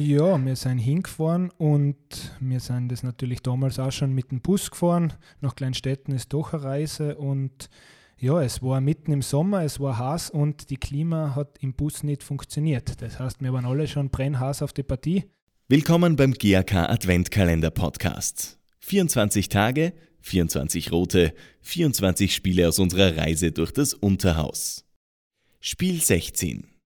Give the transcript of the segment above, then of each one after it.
Ja, wir sind hingefahren und wir sind das natürlich damals auch schon mit dem Bus gefahren. Nach Kleinstädten ist doch eine Reise und ja, es war mitten im Sommer, es war heiß und die Klima hat im Bus nicht funktioniert. Das heißt, wir waren alle schon brennhaß auf die Partie. Willkommen beim GAK Adventkalender Podcast. 24 Tage, 24 rote, 24 Spiele aus unserer Reise durch das Unterhaus. Spiel 16.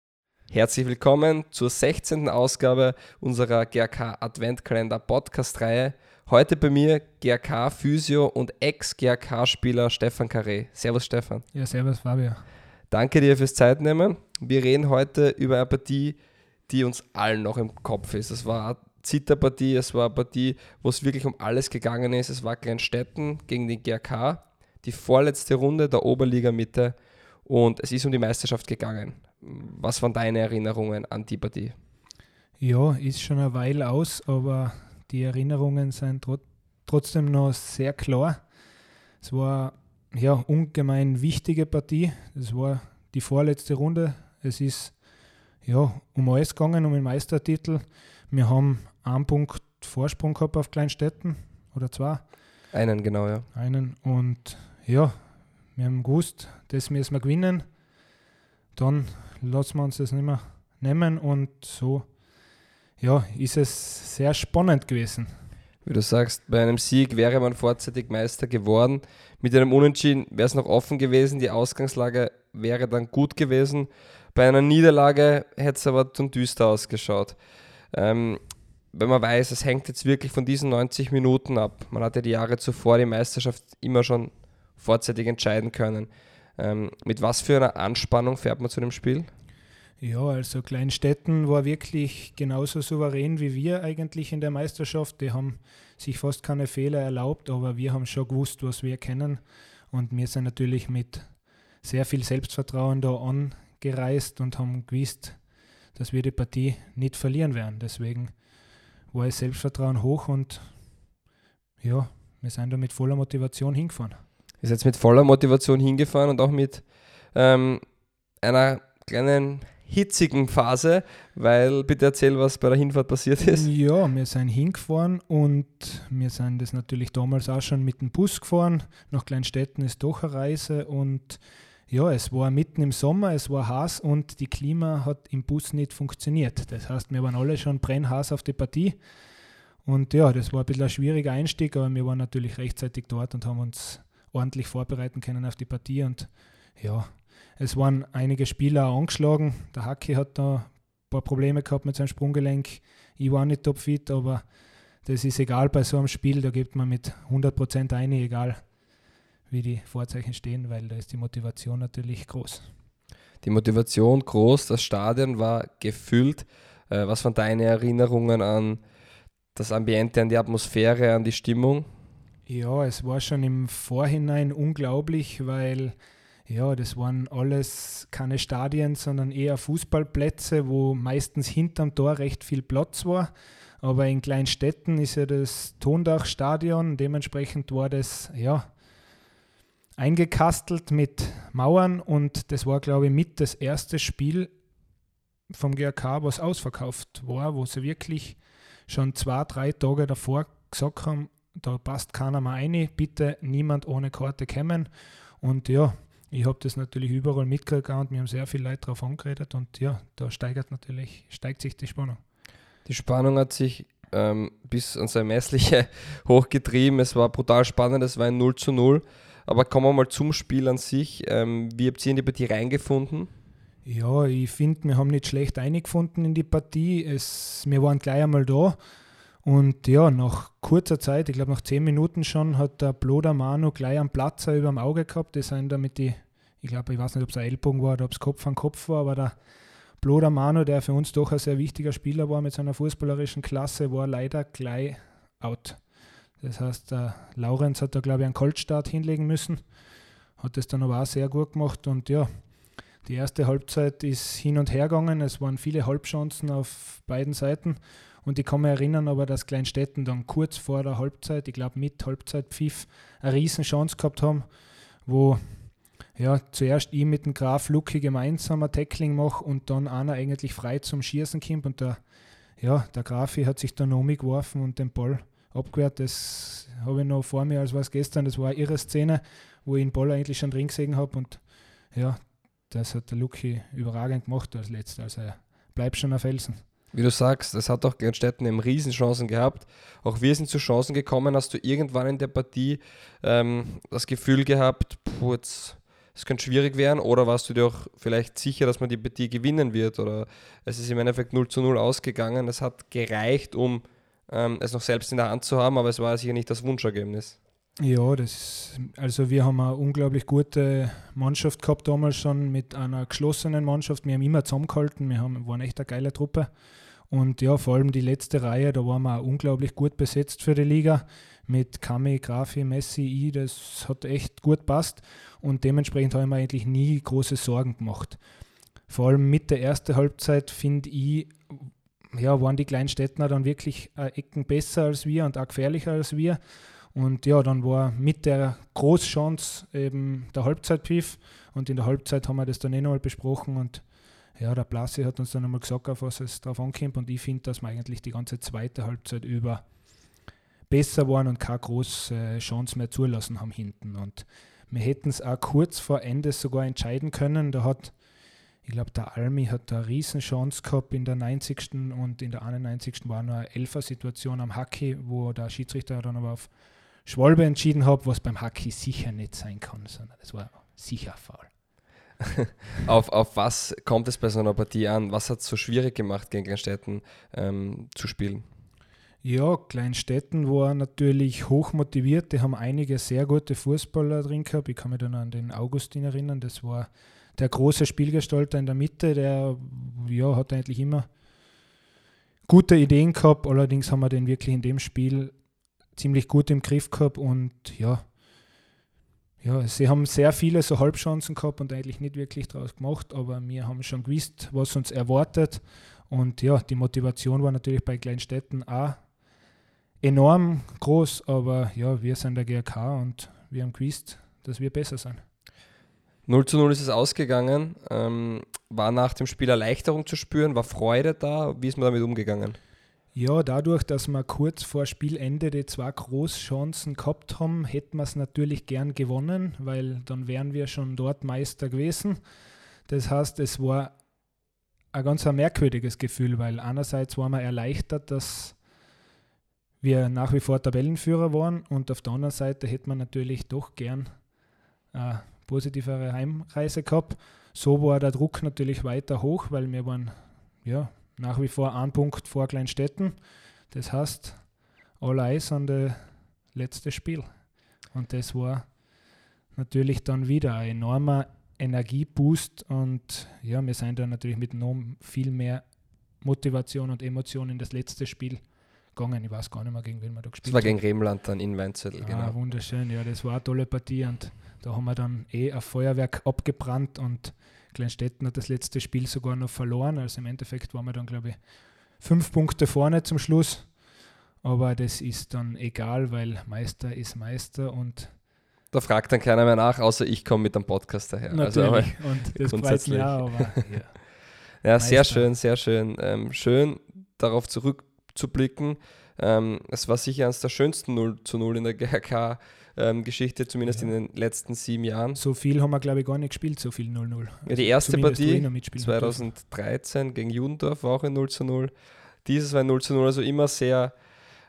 Herzlich willkommen zur 16. Ausgabe unserer GRK Adventkalender Podcast-Reihe. Heute bei mir GRK Physio und Ex-GRK-Spieler Stefan Carré. Servus Stefan. Ja, servus Fabio. Danke dir fürs Zeitnehmen. Wir reden heute über eine Partie, die uns allen noch im Kopf ist. Es war eine Zitterpartie, es war eine Partie, wo es wirklich um alles gegangen ist. Es war Kleinstetten gegen den GRK, die vorletzte Runde der Oberliga Mitte und es ist um die Meisterschaft gegangen. Was waren deine Erinnerungen an die Partie? Ja, ist schon eine Weile aus, aber die Erinnerungen sind tro trotzdem noch sehr klar. Es war ja ungemein wichtige Partie. Es war die vorletzte Runde. Es ist ja um alles gegangen, um den Meistertitel. Wir haben einen Punkt Vorsprung gehabt auf Kleinstädten oder zwei. Einen, genau, ja. Einen und ja, wir haben gewusst, das müssen wir gewinnen. Dann lassen wir uns das nicht mehr nehmen und so ja, ist es sehr spannend gewesen. Wie du sagst, bei einem Sieg wäre man vorzeitig Meister geworden. Mit einem Unentschieden wäre es noch offen gewesen, die Ausgangslage wäre dann gut gewesen. Bei einer Niederlage hätte es aber zum düster ausgeschaut. Ähm, wenn man weiß, es hängt jetzt wirklich von diesen 90 Minuten ab. Man hatte die Jahre zuvor die Meisterschaft immer schon vorzeitig entscheiden können. Ähm, mit was für einer Anspannung fährt man zu dem Spiel? Ja, also Kleinstädten war wirklich genauso souverän wie wir eigentlich in der Meisterschaft. Die haben sich fast keine Fehler erlaubt, aber wir haben schon gewusst, was wir kennen. Und wir sind natürlich mit sehr viel Selbstvertrauen da angereist und haben gewusst, dass wir die Partie nicht verlieren werden. Deswegen war das Selbstvertrauen hoch und ja, wir sind da mit voller Motivation hingefahren. Ihr seid mit voller Motivation hingefahren und auch mit ähm, einer kleinen hitzigen Phase, weil bitte erzähl, was bei der Hinfahrt passiert ist. Ja, wir sind hingefahren und wir sind das natürlich damals auch schon mit dem Bus gefahren. Nach Kleinstädten ist doch eine Reise und ja, es war mitten im Sommer, es war heiß und die Klima hat im Bus nicht funktioniert. Das heißt, wir waren alle schon brennhaß auf die Partie. Und ja, das war ein bisschen ein schwieriger Einstieg, aber wir waren natürlich rechtzeitig dort und haben uns ordentlich vorbereiten können auf die Partie. Und ja, es waren einige Spieler angeschlagen. Der Hacki hat da ein paar Probleme gehabt mit seinem Sprunggelenk. Ich war nicht topfit, aber das ist egal bei so einem Spiel. Da gibt man mit 100% ein, egal wie die Vorzeichen stehen, weil da ist die Motivation natürlich groß. Die Motivation groß, das Stadion war gefüllt. Äh, was waren deine Erinnerungen an das Ambiente, an die Atmosphäre, an die Stimmung? Ja, es war schon im Vorhinein unglaublich, weil ja, das waren alles keine Stadien, sondern eher Fußballplätze, wo meistens hinterm Tor recht viel Platz war. Aber in kleinen Städten ist ja das Tondachstadion, dementsprechend war das ja eingekastelt mit Mauern und das war, glaube ich, mit das erste Spiel vom GRK, was ausverkauft war, wo sie wirklich schon zwei, drei Tage davor gesagt haben, da passt keiner mehr rein, bitte niemand ohne Karte kommen. Und ja, ich habe das natürlich überall mitgekriegt und wir haben sehr viele Leute darauf angeredet und ja, da steigert natürlich, steigt sich die Spannung. Die Spannung hat sich ähm, bis ans Ermessliche hochgetrieben. Es war brutal spannend, es war ein 0 zu 0. Aber kommen wir mal zum Spiel an sich. Ähm, wie habt ihr in die Partie reingefunden? Ja, ich finde, wir haben nicht schlecht eingefunden in die Partie. Es, wir waren gleich einmal da. Und ja, nach kurzer Zeit, ich glaube nach zehn Minuten schon, hat der Bloder Manu gleich einen Platzer über dem Auge gehabt. Die sind damit die, ich glaube, ich weiß nicht, ob es ein Ellbogen war oder ob es Kopf an Kopf war, aber der Bloder Manu, der für uns doch ein sehr wichtiger Spieler war mit seiner fußballerischen Klasse, war leider gleich out. Das heißt, der Laurenz hat da, glaube ich, einen Kaltstart hinlegen müssen. Hat das dann aber auch sehr gut gemacht und ja, die erste Halbzeit ist hin und her gegangen. Es waren viele Halbchancen auf beiden Seiten. Und ich kann mich erinnern, aber dass Kleinstädten dann kurz vor der Halbzeit, ich glaube mit Halbzeitpfiff, eine riesen Chance gehabt haben, wo ja, zuerst ich mit dem Graf Lucky gemeinsam ein Tackling mache und dann einer eigentlich frei zum Schießen kommt und der ja, der Grafi hat sich dann umgeworfen und den Ball abgewehrt. Das habe ich noch vor mir, als war es gestern. Das war eine irre Szene, wo ich den Ball eigentlich schon drin gesehen habe. Und ja, das hat der Luki überragend gemacht als letzter. Also er bleibt schon auf Felsen. Wie du sagst, es hat auch Gernstetten eben Riesenchancen gehabt. Auch wir sind zu Chancen gekommen. Hast du irgendwann in der Partie ähm, das Gefühl gehabt, puh, es könnte schwierig werden? Oder warst du dir auch vielleicht sicher, dass man die Partie gewinnen wird? Oder es ist im Endeffekt 0 zu 0 ausgegangen. Es hat gereicht, um ähm, es noch selbst in der Hand zu haben, aber es war sicher nicht das Wunschergebnis. Ja, das, also wir haben eine unglaublich gute Mannschaft gehabt damals schon mit einer geschlossenen Mannschaft. Wir haben immer zusammengehalten, wir haben, waren echt eine geile Truppe. Und ja, vor allem die letzte Reihe, da waren wir auch unglaublich gut besetzt für die Liga. Mit Kami, Grafi, Messi, I, das hat echt gut passt. Und dementsprechend haben wir eigentlich nie große Sorgen gemacht. Vor allem mit der ersten Halbzeit, finde ich, ja, waren die kleinen Städter dann wirklich äh, Ecken besser als wir und auch gefährlicher als wir. Und ja, dann war mit der Großchance eben der Halbzeitpfiff und in der Halbzeit haben wir das dann eh nochmal besprochen und ja, der Blasi hat uns dann nochmal gesagt, auf was es drauf ankommt und ich finde, dass wir eigentlich die ganze zweite Halbzeit über besser waren und keine große Chance mehr zulassen haben hinten und wir hätten es auch kurz vor Ende sogar entscheiden können. Da hat, ich glaube, der Almi hat da eine Riesenchance gehabt in der 90. und in der 91. war noch eine Elfer-Situation am Hockey, wo der Schiedsrichter dann aber auf Schwalbe entschieden habe, was beim Hockey sicher nicht sein kann, sondern das war sicher faul. Auf, auf was kommt es bei so einer Partie an? Was hat es so schwierig gemacht, gegen Kleinstädten ähm, zu spielen? Ja, Kleinstädten war natürlich hoch motiviert. Die haben einige sehr gute Fußballer drin gehabt. Ich kann mich dann an den Augustin erinnern. Das war der große Spielgestalter in der Mitte. Der ja, hat eigentlich immer gute Ideen gehabt. Allerdings haben wir den wirklich in dem Spiel ziemlich gut im Griff gehabt und ja, ja, sie haben sehr viele so Halbchancen gehabt und eigentlich nicht wirklich draus gemacht, aber wir haben schon gewusst, was uns erwartet. Und ja, die Motivation war natürlich bei Kleinstädten auch enorm groß, aber ja, wir sind der GRK und wir haben gewusst, dass wir besser sind. 0 zu 0 ist es ausgegangen. Ähm, war nach dem Spiel Erleichterung zu spüren? War Freude da? Wie ist man damit umgegangen? Ja, dadurch, dass wir kurz vor Spielende die zwei Großchancen gehabt haben, hätten wir es natürlich gern gewonnen, weil dann wären wir schon dort Meister gewesen. Das heißt, es war ein ganz ein merkwürdiges Gefühl, weil einerseits waren wir erleichtert, dass wir nach wie vor Tabellenführer waren und auf der anderen Seite hätte man natürlich doch gern eine positivere Heimreise gehabt. So war der Druck natürlich weiter hoch, weil wir waren ja nach wie vor ein Punkt vor Kleinstädten. Das heißt, all eyes an das letzte Spiel. Und das war natürlich dann wieder ein enormer Energieboost und ja, wir sind dann natürlich mit noch viel mehr Motivation und Emotion in das letzte Spiel gegangen. Ich weiß gar nicht mehr, gegen wen wir da gespielt haben. Das war gegen Remland dann in Weinzettel, ah, genau. Wunderschön, ja, das war eine tolle Partie und da haben wir dann eh ein Feuerwerk abgebrannt und Kleinstetten hat das letzte Spiel sogar noch verloren. Also im Endeffekt waren wir dann, glaube ich, fünf Punkte vorne zum Schluss. Aber das ist dann egal, weil Meister ist Meister und da fragt dann keiner mehr nach, außer ich komme mit dem Podcast daher. Also Natürlich, also, und das grundsätzlich. Auch, aber, ja. ja sehr schön, sehr schön. Ähm, schön darauf zurückzublicken. Ähm, es war sicher eines der schönsten 0 zu 0 in der GHK ähm, Geschichte, zumindest ja. in den letzten sieben Jahren. So viel haben wir, glaube ich, gar nicht gespielt, so viel 0-0. Ja, die erste Partie 2013 gegen Judendorf war auch ein 0 0. Dieses war ein 0 0, also immer sehr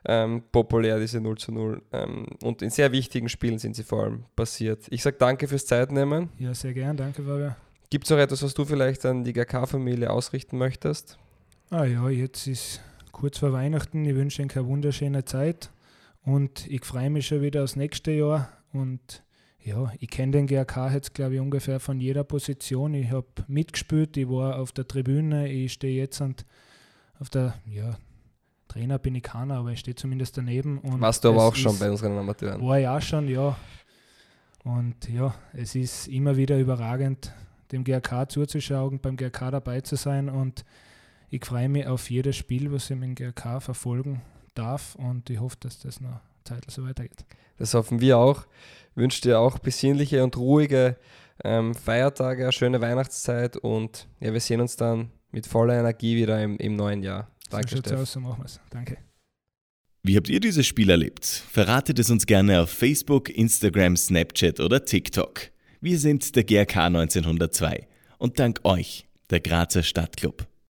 ähm, populär, diese 0 0. Ähm, und in sehr wichtigen Spielen sind sie vor allem passiert. Ich sage danke fürs Zeitnehmen. Ja, sehr gern, danke, Fabian. Gibt es noch etwas, was du vielleicht an die GK-Familie ausrichten möchtest? Ah ja, jetzt ist kurz vor Weihnachten. Ich wünsche Ihnen eine wunderschöne Zeit. Und ich freue mich schon wieder aufs nächste Jahr. Und ja, ich kenne den GRK jetzt, glaube ich, ungefähr von jeder Position. Ich habe mitgespielt, ich war auf der Tribüne, ich stehe jetzt und auf der, ja, Trainer bin ich keiner, aber ich stehe zumindest daneben. Und Warst du aber auch schon bei unseren Amateuren? War ich auch schon, ja. Und ja, es ist immer wieder überragend, dem GRK zuzuschauen, beim GRK dabei zu sein und ich freue mich auf jedes Spiel, was ich mit dem GRK verfolgen darf und ich hoffe, dass das noch Zeit so weitergeht. Das hoffen wir auch. Ich wünsche dir auch besinnliche und ruhige ähm, Feiertage, eine schöne Weihnachtszeit und ja, wir sehen uns dann mit voller Energie wieder im, im neuen Jahr. Danke, so Steff. aus, so machen wir es. Danke. Wie habt ihr dieses Spiel erlebt? Verratet es uns gerne auf Facebook, Instagram, Snapchat oder TikTok. Wir sind der GRK 1902 und dank euch der Grazer Stadtclub.